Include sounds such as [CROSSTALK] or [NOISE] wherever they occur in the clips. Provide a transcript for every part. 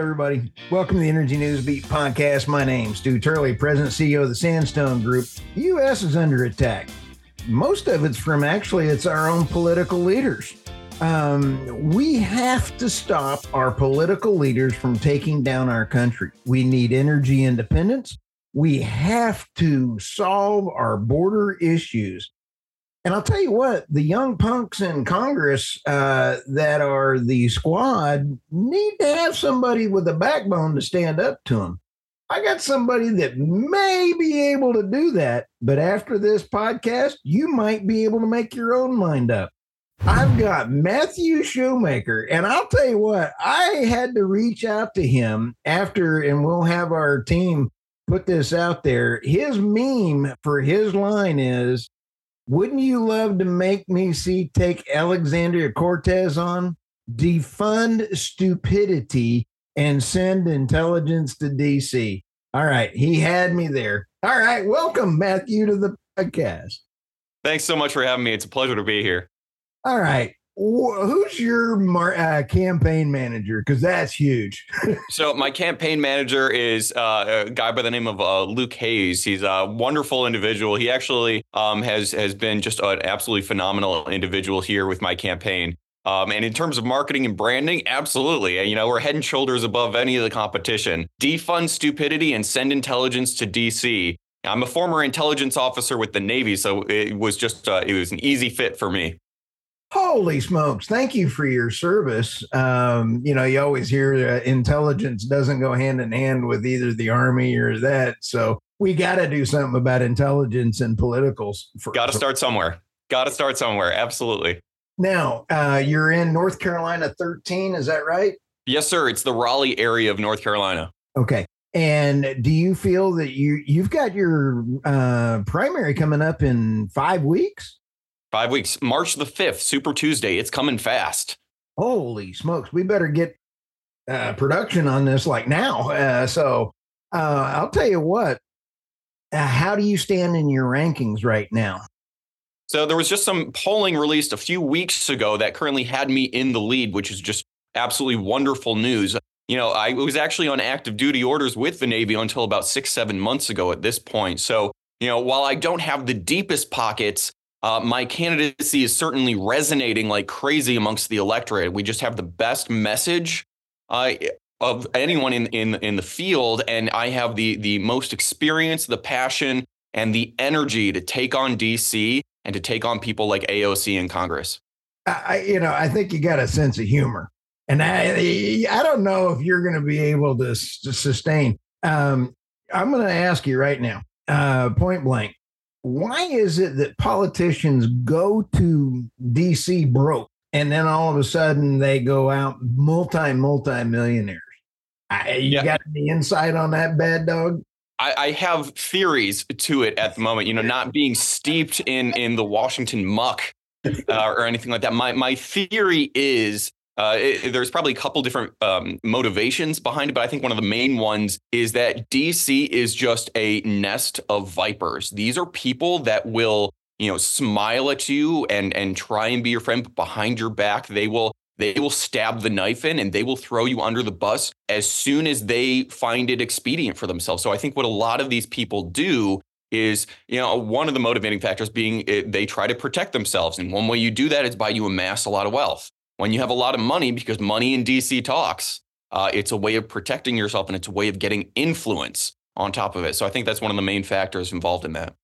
everybody. Welcome to the Energy News Beat podcast. My name's Stu Turley, President CEO of the Sandstone Group. The U.S. is under attack. Most of it's from actually it's our own political leaders. Um, we have to stop our political leaders from taking down our country. We need energy independence. We have to solve our border issues. And I'll tell you what, the young punks in Congress uh, that are the squad need to have somebody with a backbone to stand up to them. I got somebody that may be able to do that, but after this podcast, you might be able to make your own mind up. I've got Matthew Shoemaker, and I'll tell you what, I had to reach out to him after, and we'll have our team put this out there. His meme for his line is wouldn't you love to make me see take Alexandria Cortez on? Defund stupidity and send intelligence to DC. All right. He had me there. All right. Welcome, Matthew, to the podcast. Thanks so much for having me. It's a pleasure to be here. All right who's your mar- uh, campaign manager? Because that's huge. [LAUGHS] so my campaign manager is uh, a guy by the name of uh, Luke Hayes. He's a wonderful individual. He actually um, has has been just an absolutely phenomenal individual here with my campaign. Um, and in terms of marketing and branding, absolutely. You know, we're head and shoulders above any of the competition. Defund stupidity and send intelligence to DC. I'm a former intelligence officer with the Navy, so it was just uh, it was an easy fit for me. Holy smokes. Thank you for your service. Um, you know, you always hear uh, intelligence doesn't go hand in hand with either the army or that. So we got to do something about intelligence and politicals. Got to start somewhere. Got to start somewhere. Absolutely. Now, uh, you're in North Carolina 13, is that right? Yes, sir. It's the Raleigh area of North Carolina. Okay. And do you feel that you you've got your uh, primary coming up in five weeks? Five weeks. March the 5th, Super Tuesday. It's coming fast. Holy smokes. We better get uh, production on this like now. Uh, so uh, I'll tell you what. Uh, how do you stand in your rankings right now? So there was just some polling released a few weeks ago that currently had me in the lead, which is just absolutely wonderful news. You know, I was actually on active duty orders with the Navy until about six, seven months ago at this point. So, you know, while I don't have the deepest pockets, uh, my candidacy is certainly resonating like crazy amongst the electorate. We just have the best message uh, of anyone in, in in the field, and I have the the most experience, the passion, and the energy to take on DC and to take on people like AOC in Congress. I, you know, I think you got a sense of humor, and I I don't know if you're going to be able to, to sustain. Um, I'm going to ask you right now, uh, point blank why is it that politicians go to DC broke and then all of a sudden they go out multi multi millionaires? You yeah. got any insight on that, bad dog? I, I, have theories to it at the moment. You know, not being steeped in in the Washington muck uh, or anything like that. My my theory is uh, it, there's probably a couple different um, motivations behind it, but I think one of the main ones is that DC is just a nest of vipers. These are people that will, you know, smile at you and and try and be your friend, but behind your back, they will they will stab the knife in and they will throw you under the bus as soon as they find it expedient for themselves. So I think what a lot of these people do is you know one of the motivating factors being it, they try to protect themselves and one way you do that is by you amass a lot of wealth when you have a lot of money, because money in DC talks, uh, it's a way of protecting yourself and it's a way of getting influence on top of it. So I think that's one of the main factors involved in that.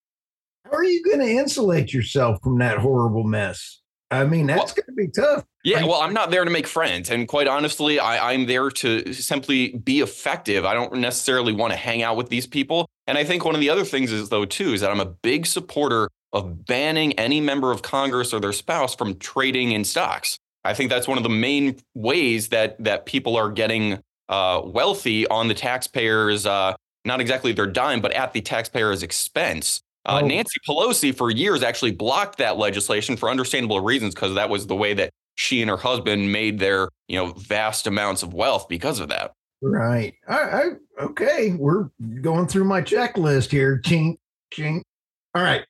How are you going to insulate yourself from that horrible mess? I mean, that's well, going to be tough. Yeah, well, I'm not there to make friends. And quite honestly, I, I'm there to simply be effective. I don't necessarily want to hang out with these people. And I think one of the other things is, though, too, is that I'm a big supporter of banning any member of Congress or their spouse from trading in stocks. I think that's one of the main ways that that people are getting uh, wealthy on the taxpayers, uh, not exactly their dime, but at the taxpayer's expense. Uh, oh. Nancy Pelosi, for years, actually blocked that legislation for understandable reasons, because that was the way that she and her husband made their, you know, vast amounts of wealth because of that. Right. I, I okay. We're going through my checklist here. Chink, chink. All right.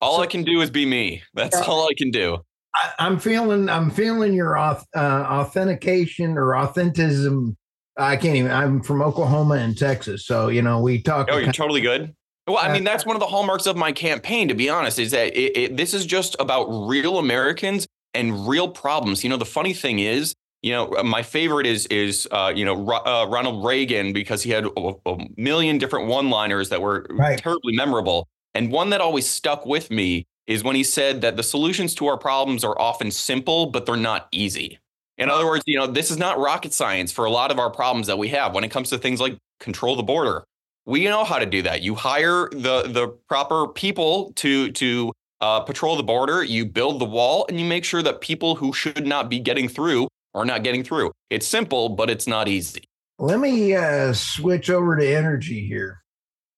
All so, I can do is be me. That's all I can do. I, am feeling I'm feeling your auth, uh, authentication or authenticism I can't even. I'm from Oklahoma and Texas, so you know we talk. Oh, you're totally good. Well, I mean, that's one of the hallmarks of my campaign, to be honest, is that it, it, this is just about real Americans and real problems. You know, the funny thing is, you know, my favorite is is uh, you know uh, Ronald Reagan because he had a, a million different one-liners that were right. terribly memorable, and one that always stuck with me is when he said that the solutions to our problems are often simple, but they're not easy. In other words, you know, this is not rocket science for a lot of our problems that we have when it comes to things like control the border. We know how to do that. You hire the the proper people to to uh, patrol the border. You build the wall, and you make sure that people who should not be getting through are not getting through. It's simple, but it's not easy. Let me uh, switch over to energy here.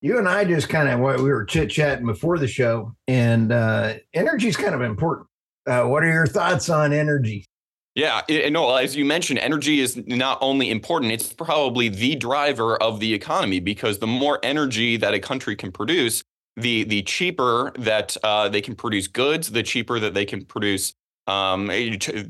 You and I just kind of we were chit chatting before the show, and uh, energy is kind of important. Uh, what are your thoughts on energy? Yeah, it, no, as you mentioned, energy is not only important, it's probably the driver of the economy because the more energy that a country can produce, the the cheaper that uh, they can produce goods, the cheaper that they can produce um,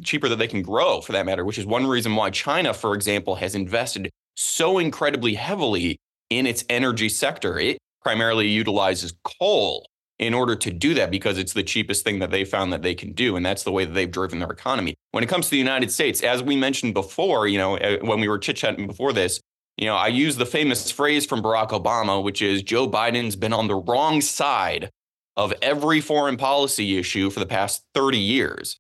cheaper that they can grow for that matter, which is one reason why China, for example, has invested so incredibly heavily in its energy sector. It primarily utilizes coal in order to do that because it's the cheapest thing that they found that they can do and that's the way that they've driven their economy when it comes to the united states as we mentioned before you know eh, when we were chit-chatting before this you know i use the famous phrase from barack obama which is joe biden's been on the wrong side of every foreign policy issue for the past 30 years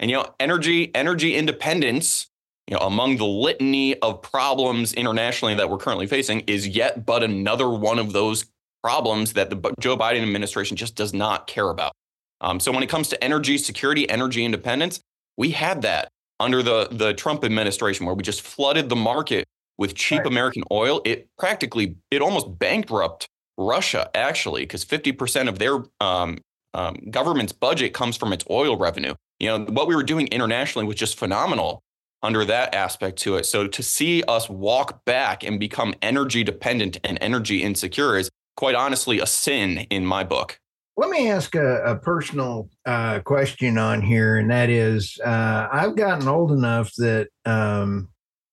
and you know energy energy independence you know among the litany of problems internationally that we're currently facing is yet but another one of those problems that the Joe Biden administration just does not care about. Um, so when it comes to energy security, energy independence, we had that under the the Trump administration, where we just flooded the market with cheap right. American oil. It practically, it almost bankrupt Russia actually, because fifty percent of their um, um, government's budget comes from its oil revenue. You know what we were doing internationally was just phenomenal under that aspect to it. So to see us walk back and become energy dependent and energy insecure is quite honestly a sin in my book. Let me ask a, a personal uh, question on here, and that is uh, I've gotten old enough that, um,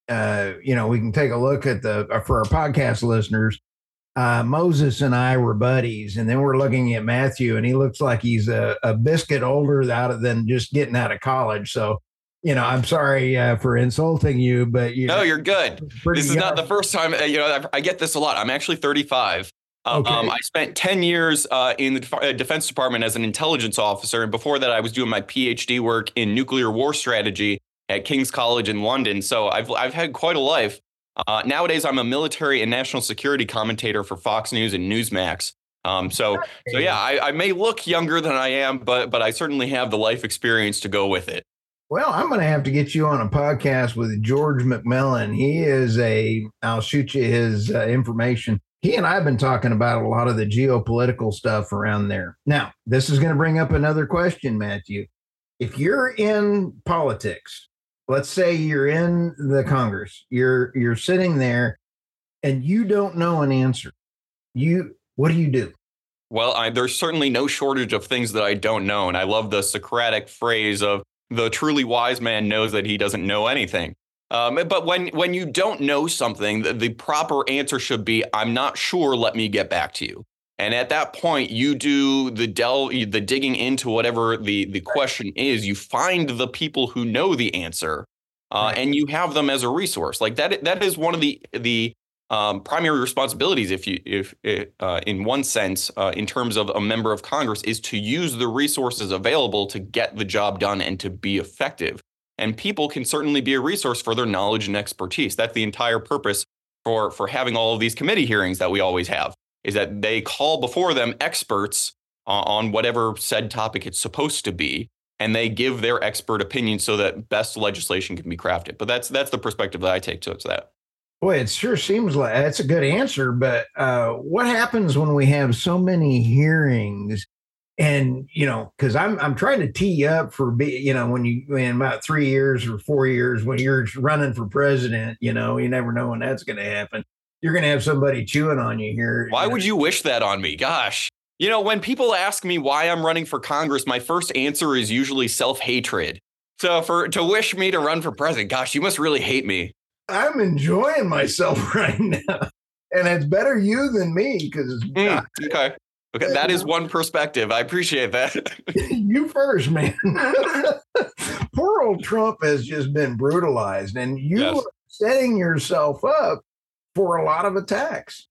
uh, you know, we can take a look at the, uh, for our podcast listeners, uh, Moses and I were buddies, and then we're looking at Matthew, and he looks like he's a, a biscuit older out of than just getting out of college. So, you know, I'm sorry uh, for insulting you, but you no, know, you're good. This is young. not the first time. You know, I get this a lot. I'm actually 35, um, okay. Um, I spent 10 years uh, in the uh, Defense Department as an intelligence officer. And before that, I was doing my PhD work in nuclear war strategy at King's College in London. So I've, I've had quite a life. Uh, nowadays, I'm a military and national security commentator for Fox News and Newsmax. Um, so, so yeah, I, I may look younger than I am, but but I certainly have the life experience to go with it. Well, I'm going to have to get you on a podcast with George McMillan. He is a, I'll shoot you his uh, information he and I have been talking about a lot of the geopolitical stuff around there. Now, this is going to bring up another question, Matthew. If you're in politics, let's say you're in the Congress, you're you're sitting there and you don't know an answer. You what do you do? Well, I, there's certainly no shortage of things that I don't know, and I love the Socratic phrase of the truly wise man knows that he doesn't know anything. Um, but when when you don't know something, the, the proper answer should be, "I'm not sure. Let me get back to you." And at that point, you do the del the digging into whatever the the question is. You find the people who know the answer, uh, right. and you have them as a resource. Like that that is one of the the um, primary responsibilities, if you if uh, in one sense, uh, in terms of a member of Congress, is to use the resources available to get the job done and to be effective. And people can certainly be a resource for their knowledge and expertise. That's the entire purpose for, for having all of these committee hearings that we always have, is that they call before them experts on whatever said topic it's supposed to be and they give their expert opinion so that best legislation can be crafted. But that's that's the perspective that I take to that. Boy, it sure seems like that's a good answer. But uh, what happens when we have so many hearings? And you know because i'm i'm trying to tee up for be you know when you in about three years or four years when you're running for president you know you never know when that's going to happen. You're going to have somebody chewing on you here why you know? would you wish that on me? Gosh. You know when people ask me why i'm running for congress my first answer is usually self-hatred. So for to wish me to run for president gosh you must really hate me I'm enjoying myself [LAUGHS] right now. And it's better you than me because mm, okay. Okay, that is one perspective. I appreciate that. [LAUGHS] [LAUGHS] you first, man. Poor old Trump has just been brutalized, and you yes. are setting yourself up for a lot of attacks.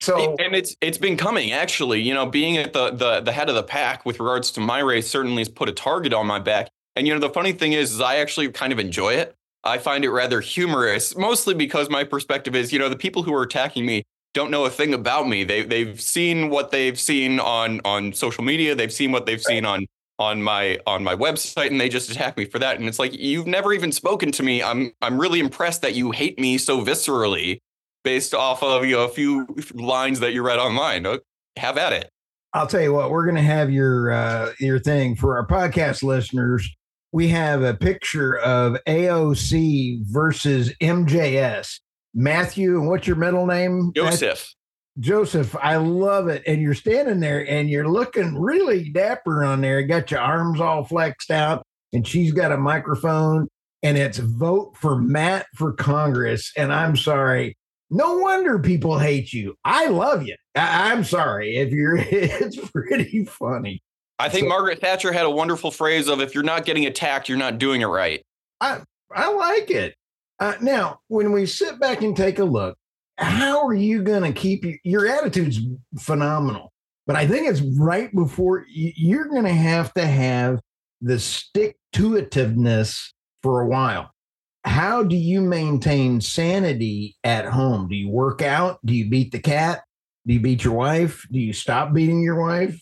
So and it's it's been coming actually. You know, being at the the the head of the pack with regards to my race certainly has put a target on my back. And you know, the funny thing is, is I actually kind of enjoy it. I find it rather humorous, mostly because my perspective is, you know, the people who are attacking me don't know a thing about me. They they've seen what they've seen on on social media. They've seen what they've seen on on my on my website, and they just attack me for that. And it's like you've never even spoken to me. I'm I'm really impressed that you hate me so viscerally, based off of you know a few lines that you read online. Have at it. I'll tell you what. We're going to have your uh, your thing for our podcast listeners. We have a picture of AOC versus MJS Matthew, and what's your middle name? Joseph. Joseph, I love it. And you're standing there and you're looking really dapper on there. You got your arms all flexed out, and she's got a microphone, and it's vote for Matt for Congress. And I'm sorry. No wonder people hate you. I love you. I, am sorry if you're, [LAUGHS] it's pretty funny. I think so, Margaret Thatcher had a wonderful phrase of if you're not getting attacked, you're not doing it right. I, I like it. Uh, now, when we sit back and take a look, how are you going to keep your, your attitude's phenomenal? But I think it's right before you're going to have to have the stick to itiveness for a while. How do you maintain sanity at home? Do you work out? Do you beat the cat? Do you beat your wife? Do you stop beating your wife?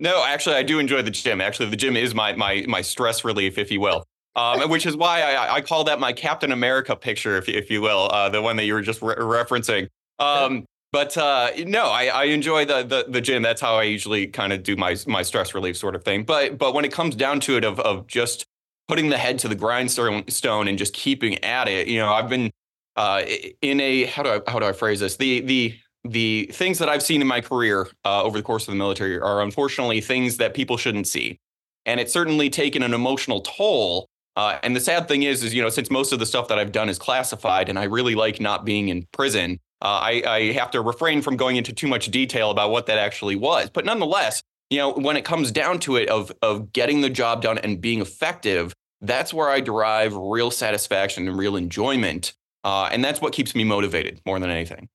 No, actually, I do enjoy the gym. Actually, the gym is my my my stress relief, if you will um, which is why I, I, call that my Captain America picture, if, if you will, uh, the one that you were just re- referencing. Um, but uh, no, I, I enjoy the, the, the gym. That's how I usually kind of do my my stress relief sort of thing. But but when it comes down to it, of of just putting the head to the grindstone and just keeping at it, you know, I've been uh, in a how do I how do I phrase this? The the the things that I've seen in my career uh, over the course of the military are unfortunately things that people shouldn't see, and it's certainly taken an emotional toll uh, and the sad thing is, is you know, since most of the stuff that I've done is classified, and I really like not being in prison, uh, I, I have to refrain from going into too much detail about what that actually was. But nonetheless, you know, when it comes down to it, of of getting the job done and being effective, that's where I derive real satisfaction and real enjoyment, uh, and that's what keeps me motivated more than anything.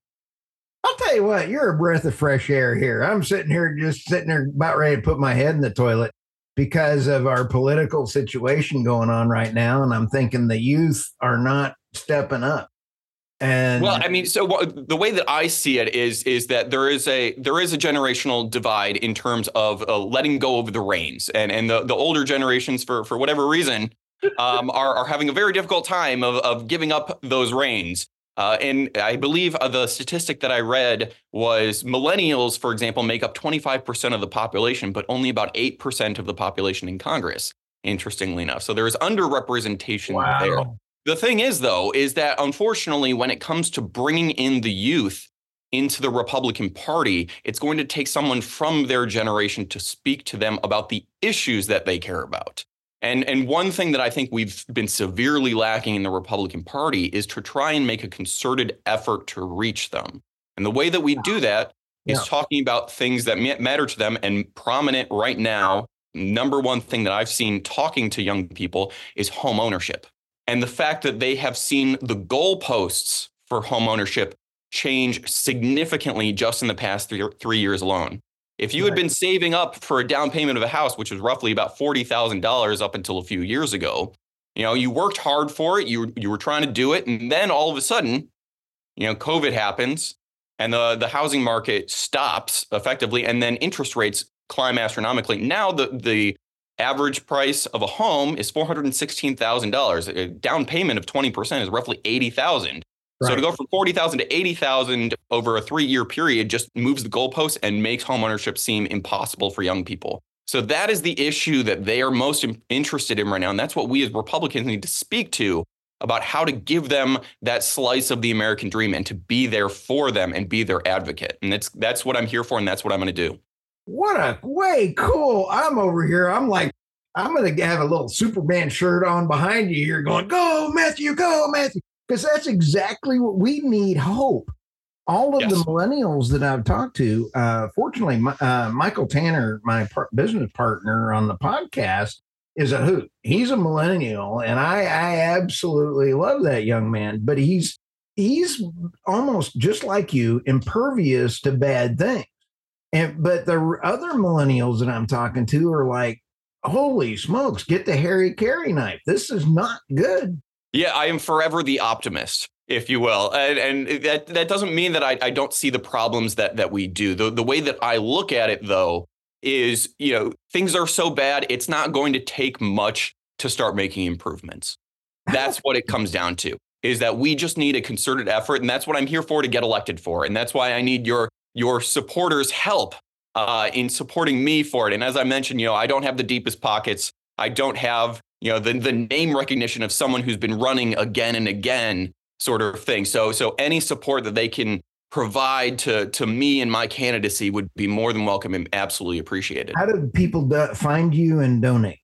I'll tell you what, you're a breath of fresh air here. I'm sitting here, just sitting there, about ready to put my head in the toilet because of our political situation going on right now. And I'm thinking the youth are not stepping up. And well, I mean, so what, the way that I see it is is that there is a there is a generational divide in terms of uh, letting go of the reins, and and the, the older generations, for for whatever reason, um, are are having a very difficult time of of giving up those reins. Uh, and I believe uh, the statistic that I read was millennials, for example, make up 25% of the population, but only about 8% of the population in Congress, interestingly enough. So there's underrepresentation wow. there. The thing is, though, is that unfortunately, when it comes to bringing in the youth into the Republican Party, it's going to take someone from their generation to speak to them about the issues that they care about. And, and one thing that I think we've been severely lacking in the Republican Party is to try and make a concerted effort to reach them. And the way that we do that is yeah. talking about things that matter to them. And prominent right now, number one thing that I've seen talking to young people is home ownership. And the fact that they have seen the goalposts for home ownership change significantly just in the past three, three years alone. If you had been saving up for a down payment of a house, which was roughly about forty thousand dollars up until a few years ago, you know, you worked hard for it, you you were trying to do it, and then all of a sudden, you know, COVID happens, and the the housing market stops effectively, and then interest rates climb astronomically. Now the the average price of a home is four hundred and sixteen thousand dollars. A down payment of twenty percent is roughly eighty thousand. Right. So to go from 40,000 to 80,000 over a 3-year period just moves the goalposts and makes homeownership seem impossible for young people. So that is the issue that they are most interested in right now and that's what we as Republicans need to speak to about how to give them that slice of the American dream and to be there for them and be their advocate. And that's that's what I'm here for and that's what I'm going to do. What a way cool. I'm over here. I'm like I'm going to have a little Superman shirt on behind you here going, "Go, Matthew, go, Matthew." Because that's exactly what we need hope. All of Yes. the millennials that I've talked to, uh, fortunately, my, uh, Michael Tanner, my par- business partner on the podcast, is a hoot. He's a millennial, and I, I absolutely love that young man. But he's he's almost just like you, impervious to bad things. And but the other millennials that I'm talking to are like, holy smokes, get the hari-kari knife. This is not good. Yeah, I am forever the optimist, if you will, and, and that that doesn't mean that I, I don't see the problems that that we do. The the way that I look at it, though, is you know things are so bad, it's not going to take much to start making improvements. That's what it comes down to. Is that we just need a concerted effort, and that's what I'm here for to get elected for, and that's why I need your your supporters' help uh, in supporting me for it. And as I mentioned, you know, I don't have the deepest pockets. I don't have you know the the name recognition of someone who's been running again and again sort of thing. So so any support that they can provide to to me and my candidacy would be more than welcome and absolutely appreciated. How do people do- find you and donate?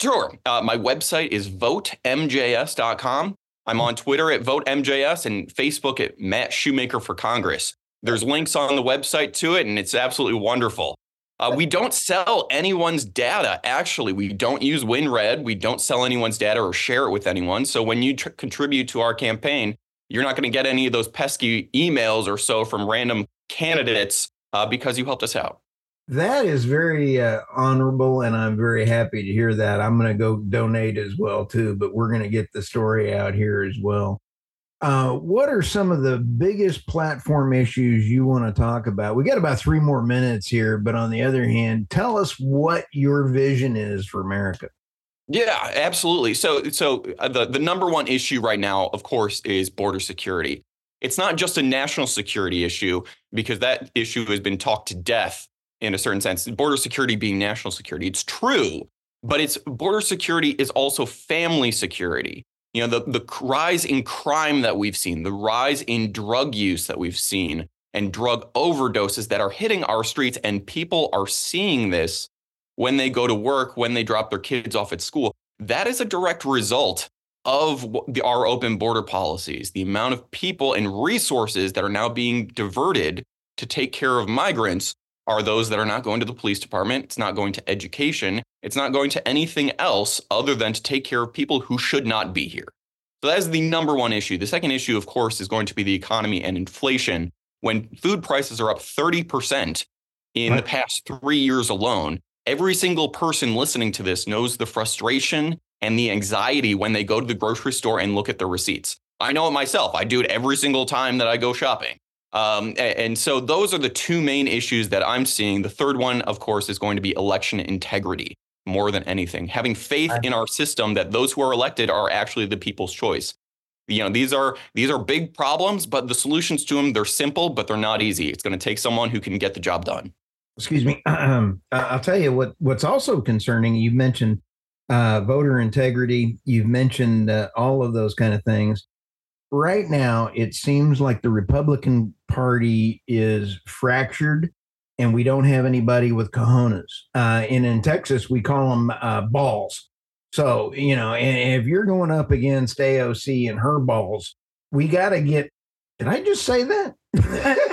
sure. Uh, my website is votemjs.com i'm on twitter at votemjs and facebook at matt shoemaker for congress. There's links on the website to it and it's absolutely wonderful uh, we don't sell anyone's data. Actually, we don't use WinRed. We don't sell anyone's data or share it with anyone. So when you tr- contribute to our campaign, you're not going to get any of those pesky emails or so from random candidates uh, because you helped us out. That is very uh, honorable, and I'm very happy to hear that. I'm going to go donate as well too, but we're going to get the story out here as well. Uh, what are some of the biggest platform issues you want to talk about? We got about three more minutes here, but on the other hand, tell us what your vision is for America. Yeah, absolutely. So, so uh, the the number one issue right now, of course, is border security. It's not just a national security issue because that issue has been talked to death in a certain sense. Border security being national security, it's true, but it's border security is also family security. You know, the the rise in crime that we've seen, the rise in drug use that we've seen, and drug overdoses that are hitting our streets, and people are seeing this when they go to work, when they drop their kids off at school. That is a direct result of the, our open border policies. The amount of people and resources that are now being diverted to take care of migrants are those that are not going to the police department. It's not going to education. It's not going to anything else other than to take care of people who should not be here. So that is the number one issue. The second issue, of course, is going to be the economy and inflation. When food prices are up 30% in the past three years alone, every single person listening to this knows the frustration and the anxiety when they go to the grocery store and look at their receipts. I know it myself. I do it every single time that I go shopping. Um, and so those are the two main issues that I'm seeing. The third one, of course, is going to be election integrity more than anything. Having faith in our system that those who are elected are actually the people's choice. You know, these are these are big problems, but the solutions to them they're simple, but they're not easy. It's going to take someone who can get the job done. excuse me [CLEARS THROAT] um, i'll tell you what what's also concerning you mentioned uh, voter integrity you've mentioned uh, all of those kind of things right now it seems like the republican party is fractured and we don't have anybody with cojones. Uh, and in texas we call them uh, balls. So you know and if you're going up against aoc and her balls we got to get did i just say that? [LAUGHS]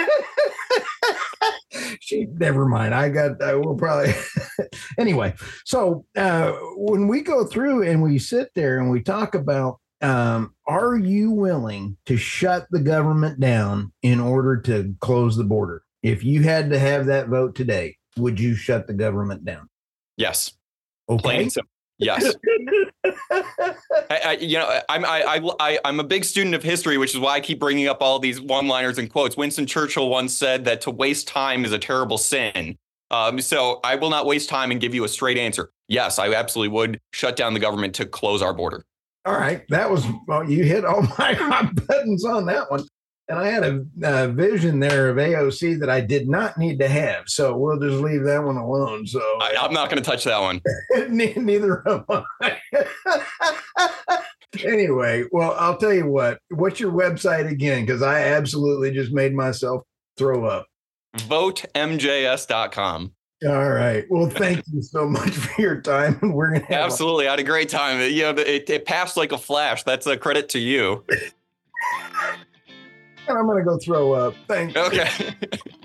She never mind. I got i will probably [LAUGHS] anyway so uh when we go through and we sit there and we talk about um are you willing to shut the government down in order to close the border if you had to have that vote today would you shut the government down Yes, okay. Yes. [LAUGHS] I, I, you know, I'm I, I, I I'm a big student of history, which is why I keep bringing up all these one-liners and quotes. Winston Churchill once said that to waste time is a terrible sin. Um, so I will not waste time and give you a straight answer. Yes, I absolutely would shut down the government to close our border. All right that was well you hit all [LAUGHS] my hot buttons on that one and i had a, uh vision there of aoc that i did not need to have so we'll just leave that one alone so I, I'm not going to touch that one. [LAUGHS] Neither am I. [LAUGHS] anyway, well, I'll tell you what. What's your website again? Because I absolutely just made myself throw up. VoteMJS.com. All right. Well, thank you so much for your time. [LAUGHS] We're gonna absolutely. A- I had a great time. It, you know, it, it passed like a flash. That's a credit to you. [LAUGHS] and I'm gonna go throw up. Thanks. Okay. [LAUGHS]